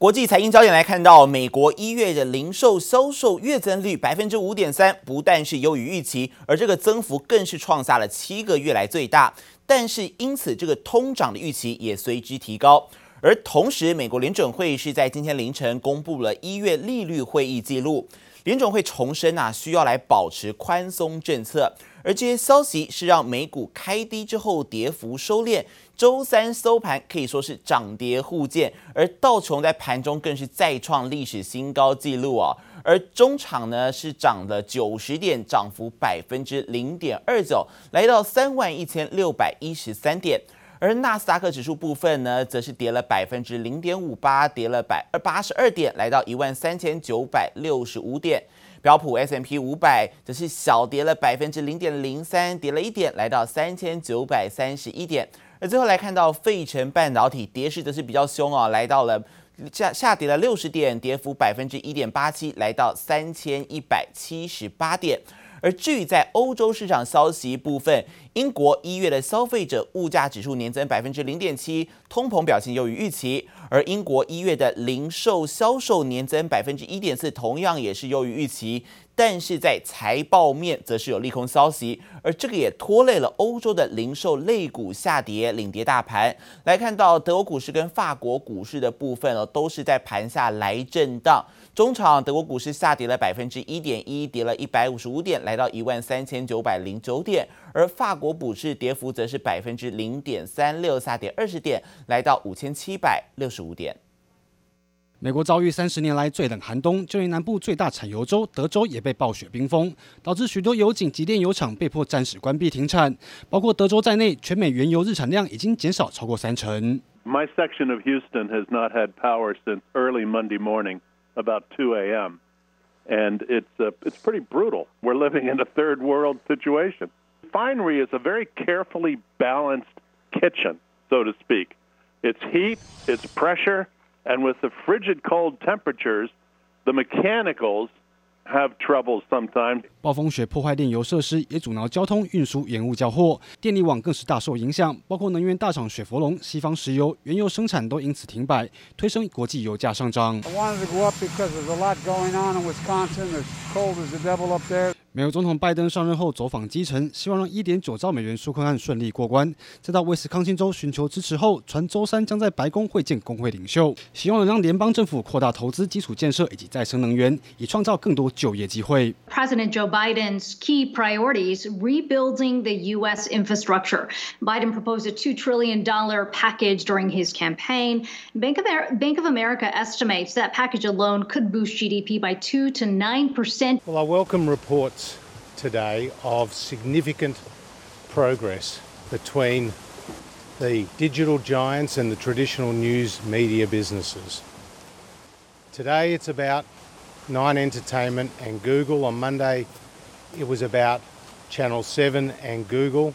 国际财经焦点来看到，美国一月的零售销售月增率百分之五点三，不但是优于预期，而这个增幅更是创下了七个月来最大。但是因此，这个通胀的预期也随之提高。而同时，美国联准会是在今天凌晨公布了一月利率会议记录，联准会重申啊，需要来保持宽松政策。而这些消息是让美股开低之后跌幅收敛，周三收盘可以说是涨跌互见，而道琼在盘中更是再创历史新高纪录啊！而中场呢是涨了九十点，涨幅百分之零点二九，来到三万一千六百一十三点。而纳斯达克指数部分呢，则是跌了百分之零点五八，跌了百二八十二点，来到一万三千九百六十五点。标普 S M P 五百则是小跌了百分之零点零三，跌了一点，来到三千九百三十一点。那最后来看到费城半导体跌势则是比较凶啊，来到了下下跌了六十点，跌幅百分之一点八七，来到三千一百七十八点。而至于在欧洲市场消息部分，英国一月的消费者物价指数年增百分之零点七，通膨表现优于预期；而英国一月的零售销售年增百分之一点四，同样也是优于预期。但是在财报面则是有利空消息，而这个也拖累了欧洲的零售类股下跌，领跌大盘。来看到德国股市跟法国股市的部分哦，都是在盘下来震荡。中场德国股市下跌了百分之一点一，跌了一百五十五点，来到一万三千九百零九点。而法国股市跌幅则是百分之零点三六，下跌二十点，来到五千七百六十五点。美国遭遇三十年来最冷寒冬，就连南部最大产油州德州也被暴雪冰封，导致许多油井及炼油厂被迫暂时关闭停产。包括德州在内，全美原油日产量已经减少超过三成。My section of Houston has not had power since early Monday morning, about 2 a.m. And it's it's pretty brutal. We're living in a third world situation. Refinery is a very carefully balanced kitchen, so to speak. It's heat, it's pressure. And with the frigid cold temperatures, the mechanicals have trouble sometimes. 暴风雪破坏电油设施，也阻挠交通运输，延误交货，电力网更是大受影响。包括能源大厂雪佛龙、西方石油、原油生产都因此停摆，推升国际油价上涨。美国总统拜登上任后走访基层，希望让一点九兆美元纾困案顺利过关。再到威斯康星州寻求支持后，传周三将在白宫会见工会领袖，希望能让联邦政府扩大投资基础建设以及再生能源，以创造更多就业机会。President Joe Biden's key priorities rebuilding the U.S. infrastructure. Biden proposed a two trillion dollar package during his campaign. Bank of Bank of America estimates that package alone could boost GDP by two to nine percent. Well, I welcome reports. Today of significant progress between the digital giants and the traditional news media businesses. Today it's about Nine Entertainment and Google. On Monday it was about Channel 7 and Google.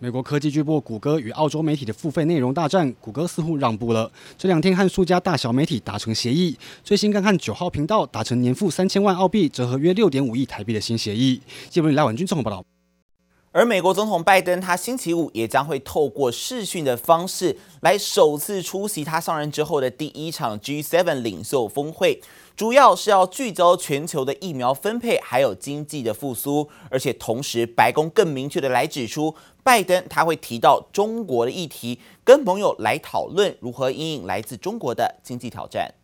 美国科技巨擘谷歌与澳洲媒体的付费内容大战，谷歌似乎让步了。这两天和数家大小媒体达成协议，最新刚和九号频道达成年付三千万澳币，折合约六点五亿台币的新协议。记者李赖婉君综合报道。而美国总统拜登，他星期五也将会透过视讯的方式来首次出席他上任之后的第一场 G7 领袖峰会，主要是要聚焦全球的疫苗分配，还有经济的复苏。而且同时，白宫更明确的来指出，拜登他会提到中国的议题，跟盟友来讨论如何应应来自中国的经济挑战。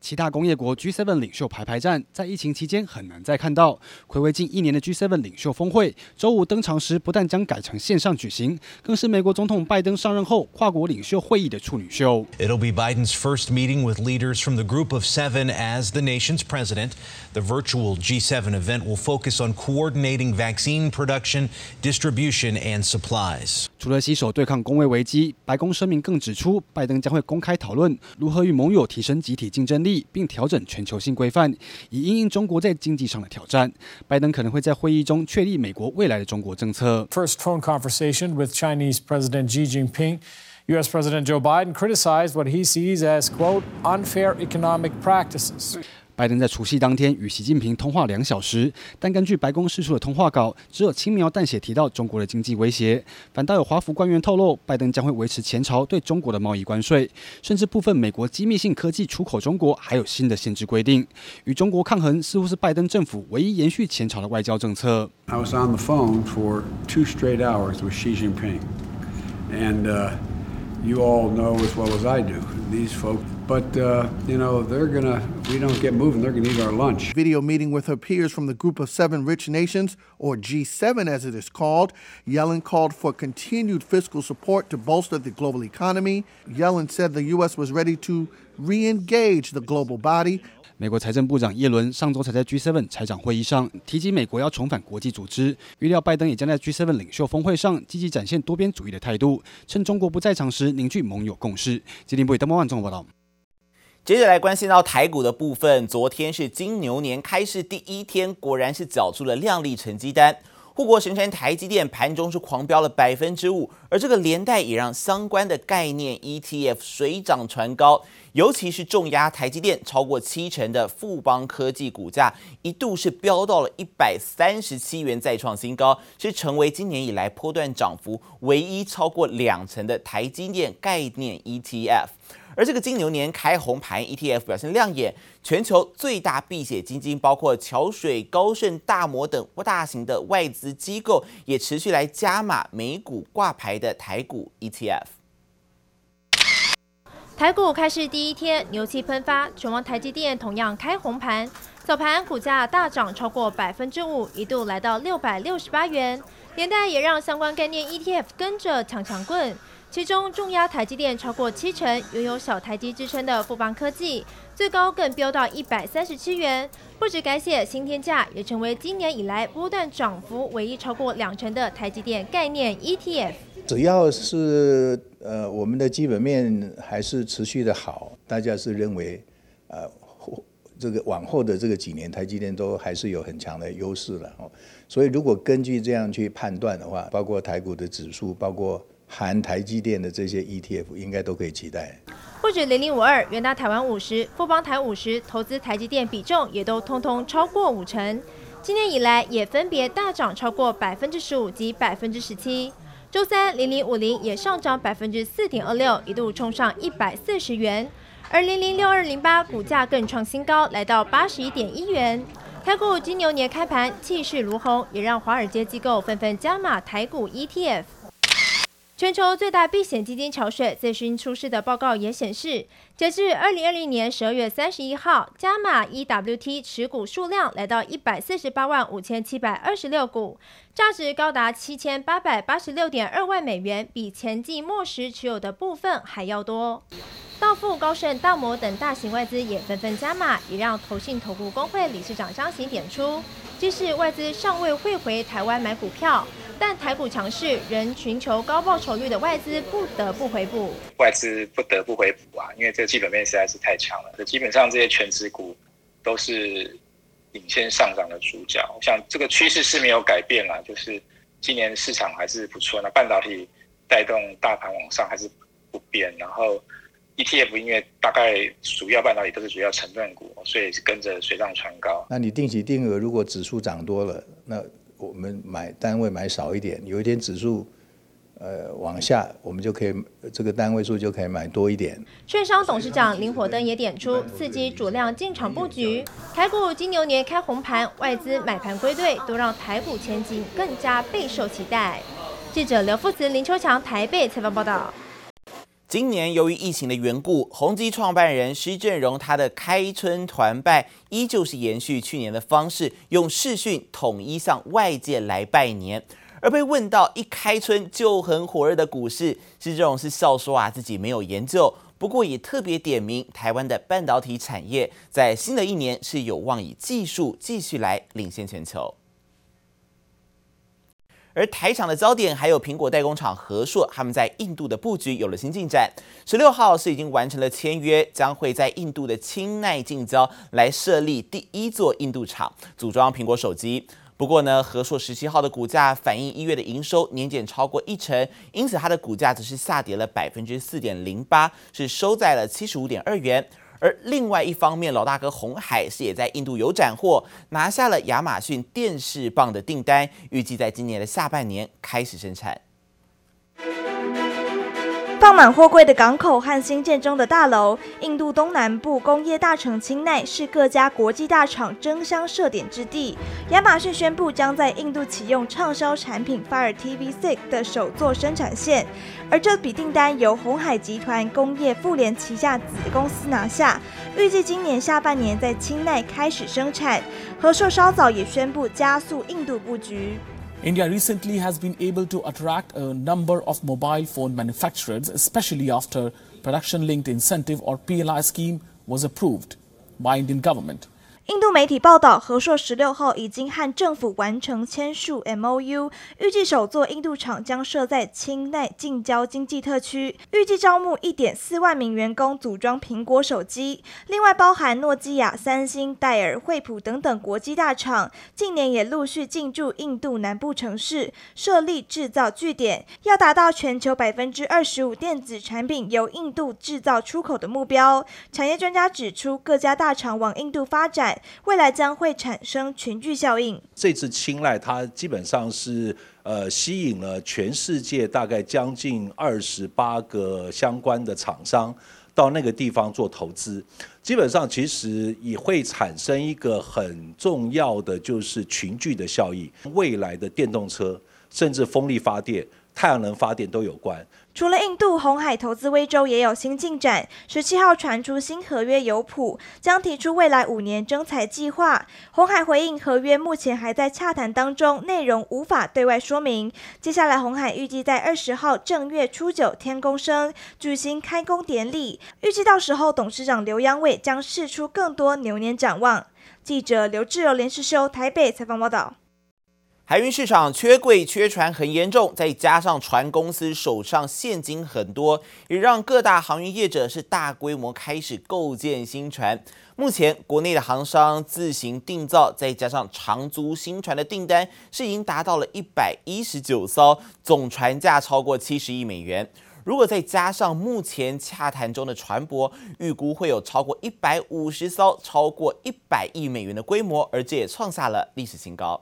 其他工业国 G7 领袖排排站，在疫情期间很难再看到。睽违近一年的 G7 领袖峰会，周五登场时不但将改成线上举行，更是美国总统拜登上任后跨国领袖会议的处女秀。It'll be Biden's first meeting with leaders from the Group of Seven as the nation's president. The virtual G7 event will focus on coordinating vaccine production, distribution, and supplies. 除了携手对抗工卫危机，白宫声明更指出，拜登将会公开讨论如何与盟友提升集体竞争力。并调整全球性规范，以应应中国在经济上的挑战。拜登可能会在会议中确立美国未来的中国政策。First phone conversation with Chinese President Xi Jinping. U.S. President Joe Biden criticized what he sees as quote unfair economic practices. 拜登在除夕当天与习近平通话两小时，但根据白宫释出的通话稿，只有轻描淡写提到中国的经济威胁，反倒有华府官员透露，拜登将会维持前朝对中国的贸易关税，甚至部分美国机密性科技出口中国还有新的限制规定。与中国抗衡似乎是拜登政府唯一延续前朝的外交政策。I was on the phone for two straight hours with Xi Jinping, and you all know as well as I do these folks. But, uh, you know, they're going to, we don't get moving, they're going to eat our lunch. Video meeting with her peers from the Group of Seven Rich Nations, or G7 as it is called. Yellen called for continued fiscal support to bolster the global economy. Yellen said the U.S. was ready to re engage the global body. 美国财政部长耶伦上周才在 G7 财长会议上提及美国要重返国际组织，预料拜登也将在 G7 领袖峰会上积极展现多边主义的态度，趁中国不在场时凝聚盟友共识。吉林部灯光万综合报道。 接着来关心到台股的部分，昨天是金牛年开市第一天，果然是缴出了亮丽成绩单。护国神山台积电盘中是狂飙了百分之五，而这个连带也让相关的概念 ETF 水涨船高，尤其是重压台积电超过七成的富邦科技股价一度是飙到了一百三十七元，再创新高，是成为今年以来波段涨幅唯一超过两成的台积电概念 ETF。而这个金牛年开红盘 ETF 表现亮眼，全球最大避险基金包括桥水、高盛、大摩等大型的外资机构也持续来加码美股挂牌的台股 ETF。台股开市第一天，牛气喷发，全网台积电同样开红盘，早盘股价大涨超过百分之五，一度来到六百六十八元，连带也让相关概念 ETF 跟着抢抢棍。其中重压台积电超过七成，拥有小台积之称的富邦科技，最高更飙到一百三十七元，不止改写新天价，也成为今年以来波段涨幅唯一超过两成的台积电概念 ETF。只要是呃我们的基本面还是持续的好，大家是认为呃这个往后的这个几年台积电都还是有很强的优势了哦。所以如果根据这样去判断的话，包括台股的指数，包括含台积电的这些 ETF 应该都可以期待。不止零零五二、元大台湾五十、富邦台五十，投资台积电比重也都通通超过五成。今年以来也分别大涨超过百分之十五及百分之十七。周三零零五零也上涨百分之四点二六，一度冲上一百四十元。而零零六二零八股价更创新高，来到八十一点一元。台股金牛年开盘气势如虹，也让华尔街机构纷纷加码台股 ETF。全球最大避险基金桥水最新出示的报告也显示，截至二零二零年十二月三十一号，加码 EWT 持股数量来到一百四十八万五千七百二十六股，价值高达七千八百八十六点二万美元，比前季末时持有的部分还要多。道富、高盛、大摩等大型外资也纷纷加码，也让投信投顾公会理事长张行点出，即使外资尚未汇回台湾买股票。但台股强势，仍寻求高报酬率的外资不得不回补。外资不得不回补啊，因为这个基本面实在是太强了。基本上这些全职股都是领先上涨的主角。我想这个趋势是没有改变啦，就是今年市场还是不错。那半导体带动大盘往上还是不变。然后 ETF 因为大概主要半导体都是主要成分股，所以是跟着水涨船高。那你定期定额如果指数涨多了，那我们买单位买少一点，有一天指数呃往下，我们就可以这个单位数就可以买多一点。券商董事长林火灯也点出，刺激主量进场布局。台股金牛年开红盘，外资买盘归队，都让台股前景更加备受期待。记者刘富慈、林秋强台北采访报道。今年由于疫情的缘故，宏基创办人施正荣他的开春团拜依旧是延续去年的方式，用视讯统一向外界来拜年。而被问到一开春就很火热的股市，施正荣是笑说啊自己没有研究，不过也特别点名台湾的半导体产业在新的一年是有望以技术继续来领先全球。而台厂的焦点还有苹果代工厂和硕，他们在印度的布局有了新进展。十六号是已经完成了签约，将会在印度的清奈近郊来设立第一座印度厂，组装苹果手机。不过呢，和硕十七号的股价反映一月的营收年减超过一成，因此它的股价则是下跌了百分之四点零八，是收在了七十五点二元。而另外一方面，老大哥红海是也在印度有斩获，拿下了亚马逊电视棒的订单，预计在今年的下半年开始生产。放满货柜的港口和新建中的大楼，印度东南部工业大城钦奈是各家国际大厂争相设点之地。亚马逊宣布将在印度启用畅销产品 Fire TV Six 的首座生产线，而这笔订单由鸿海集团工业妇联旗下子公司拿下，预计今年下半年在钦奈开始生产。和硕稍早也宣布加速印度布局。India recently has been able to attract a number of mobile phone manufacturers, especially after production-linked incentive or PLI scheme was approved by Indian government. 印度媒体报道，和硕十六号已经和政府完成签署 MOU，预计首座印度厂将设在钦奈近郊经济特区，预计招募一点四万名员工组装苹果手机。另外，包含诺基亚、三星、戴尔、惠普等等国际大厂，近年也陆续进驻印度南部城市，设立制造据点，要达到全球百分之二十五电子产品由印度制造出口的目标。产业专家指出，各家大厂往印度发展。未来将会产生群聚效应。这次青睐它基本上是呃吸引了全世界大概将近二十八个相关的厂商到那个地方做投资，基本上其实也会产生一个很重要的就是群聚的效应。未来的电动车甚至风力发电、太阳能发电都有关。除了印度，鸿海投资威州也有新进展。十七号传出新合约有谱，将提出未来五年征才计划。红海回应合约目前还在洽谈当中，内容无法对外说明。接下来，红海预计在二十号正月初九天公生举行开工典礼，预计到时候董事长刘扬伟将释出更多牛年展望。记者刘志柔、连世修台北采访报道。海运市场缺柜缺船很严重，再加上船公司手上现金很多，也让各大航运业者是大规模开始构建新船。目前国内的航商自行订造，再加上长租新船的订单是已经达到了一百一十九艘，总船价超过七十亿美元。如果再加上目前洽谈中的船舶，预估会有超过一百五十艘，超过一百亿美元的规模，而这也创下了历史新高。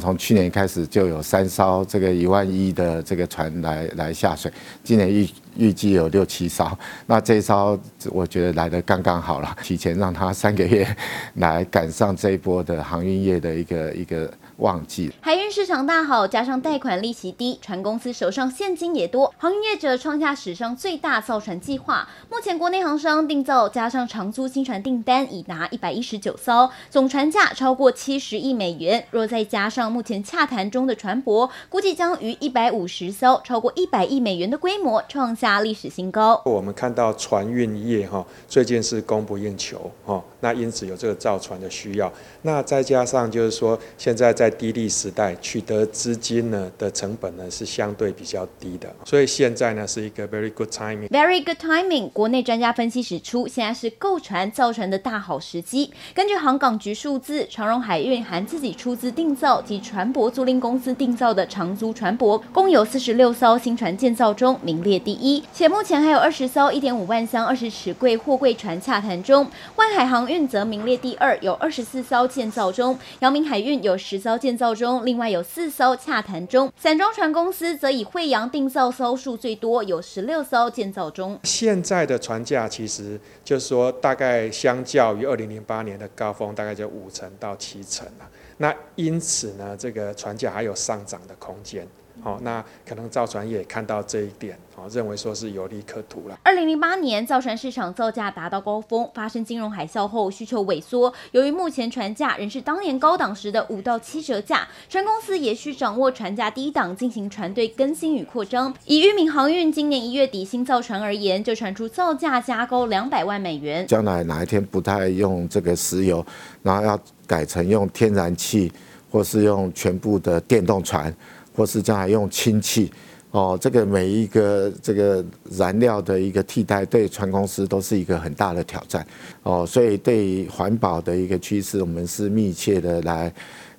从去年开始就有三艘这个一万一的这个船来来下水，今年预预计有六七艘，那这一艘我觉得来的刚刚好了，提前让它三个月来赶上这一波的航运业的一个一个。旺季，海运市场大好，加上贷款利息低，船公司手上现金也多，航运业者创下史上最大造船计划。目前国内航商订造加上长租新船订单已达一百一十九艘，总船价超过七十亿美元。若再加上目前洽谈中的船舶，估计将逾一百五十艘，超过一百亿美元的规模，创下历史新高。我们看到船运业哈，最近是供不应求哈，那因此有这个造船的需要。那再加上就是说，现在在低利时代取得资金呢的成本呢是相对比较低的，所以现在呢是一个 very good timing。Very good timing。国内专家分析指出，现在是购船造船的大好时机。根据航港局数字，长荣海运含自己出资订造及船舶租赁公司订造的长租船舶，共有四十六艘新船建造中，名列第一。且目前还有二十艘一点五万箱二十尺柜货柜船洽谈中。万海航运则名列第二，有二十四艘建造中。阳明海运有十艘。建造中，另外有四艘洽谈中。散装船公司则以惠阳订造艘数最多，有十六艘建造中。现在的船价其实就是说，大概相较于二零零八年的高峰，大概就五成到七成了。那因此呢，这个船价还有上涨的空间。好，那可能造船业看到这一点，好，认为说是有利可图了。二零零八年造船市场造价达到高峰，发生金融海啸后需求萎缩。由于目前船价仍是当年高档时的五到七折价，船公司也需掌握船价低档，进行船队更新与扩张。以裕民航运今年一月底新造船而言，就传出造价加高两百万美元。将来哪一天不太用这个石油，然后要改成用天然气，或是用全部的电动船。或是将来用氢气，哦，这个每一个这个燃料的一个替代，对船公司都是一个很大的挑战，哦，所以对于环保的一个趋势，我们是密切的来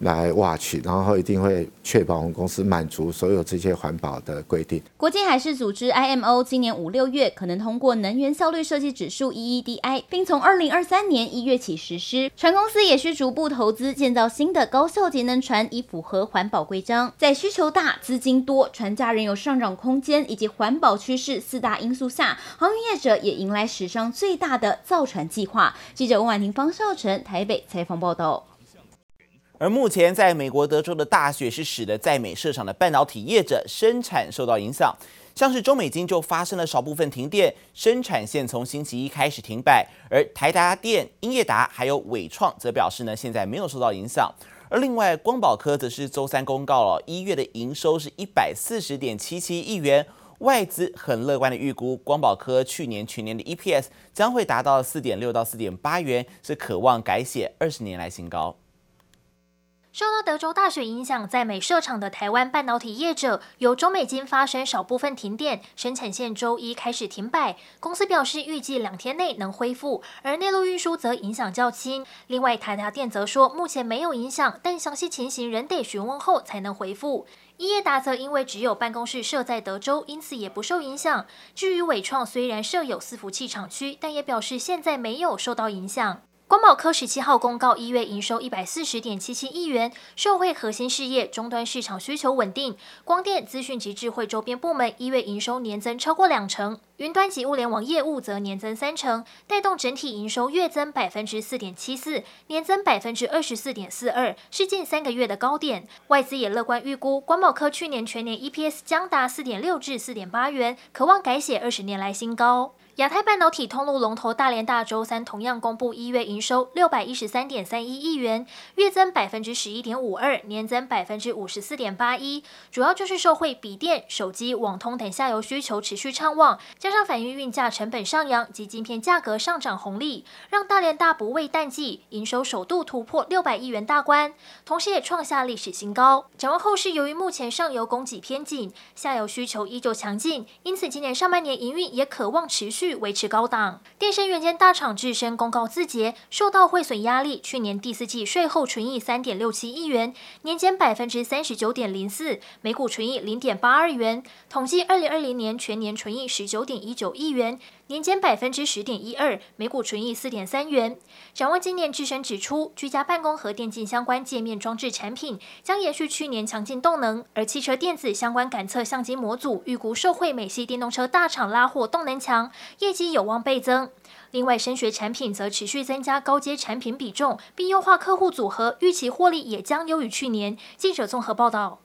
来 watch，然后一定会确保我们公司满足所有这些环保的规定。国际海事组织 IMO 今年五六月可能通过能源效率设计指数 EEDI，并从二零二三年一月起实施。船公司也需逐步投资建造新的高效节能船，以符合环保规章。在需求大、资金多、船价仍有上涨空间以及环保趋势四大因素下，航运业者也迎来史上最大的造船计划。记者温婉婷、方少成台北采访报道。而目前在美国德州的大雪是使得在美设厂的半导体业者生产受到影响，像是中美晶就发生了少部分停电，生产线从星期一开始停摆。而台达电、英业达还有纬创则表示呢，现在没有受到影响。而另外光宝科则是周三公告了，一月的营收是一百四十点七七亿元，外资很乐观的预估光宝科去年全年的 EPS 将会达到四点六到四点八元，是可望改写二十年来新高。受到德州大雪影响，在美设厂的台湾半导体业者，由中美金发生少部分停电，生产线周一开始停摆。公司表示预计两天内能恢复，而内陆运输则影响较轻。另外，台达电则说目前没有影响，但详细情形仍得询问后才能回复。英业达则因为只有办公室设在德州，因此也不受影响。至于伟创，虽然设有伺服器厂区，但也表示现在没有受到影响。光宝科十七号公告，一月营收一百四十点七七亿元，受惠核心事业终端市场需求稳定。光电、资讯及智慧周边部门一月营收年增超过两成，云端及物联网业务则年增三成，带动整体营收月增百分之四点七四，年增百分之二十四点四二，是近三个月的高点。外资也乐观预估，光宝科去年全年 EPS 将达四点六至四点八元，可望改写二十年来新高。亚太半导体通路龙头大连大周三同样公布一月营收六百一十三点三一亿元，月增百分之十一点五二，年增百分之五十四点八一，主要就是受惠笔电、手机、网通等下游需求持续畅旺，加上反映运价成本上扬及晶片价格上涨红利，让大连大不畏淡季，营收首度突破六百亿元大关，同时也创下历史新高。展望后市，由于目前上游供给偏紧，下游需求依旧强劲，因此今年上半年营运也可望持续。维持高档，电声元件大厂智声公告字节，受到汇损压力，去年第四季税后纯益三点六七亿元，年减百分之三十九点零四，每股纯益零点八二元。统计二零二零年全年纯益十九点一九亿元。年减百分之十点一二，每股纯益四点三元。展望今年，智深指出，居家办公和电竞相关界面装置产品将延续去年强劲动能，而汽车电子相关感测相机模组预估受惠美系电动车大厂拉货动能强，业绩有望倍增。另外，声学产品则持续增加高阶产品比重，并优化客户组合，预期获利也将优于去年。记者综合报道。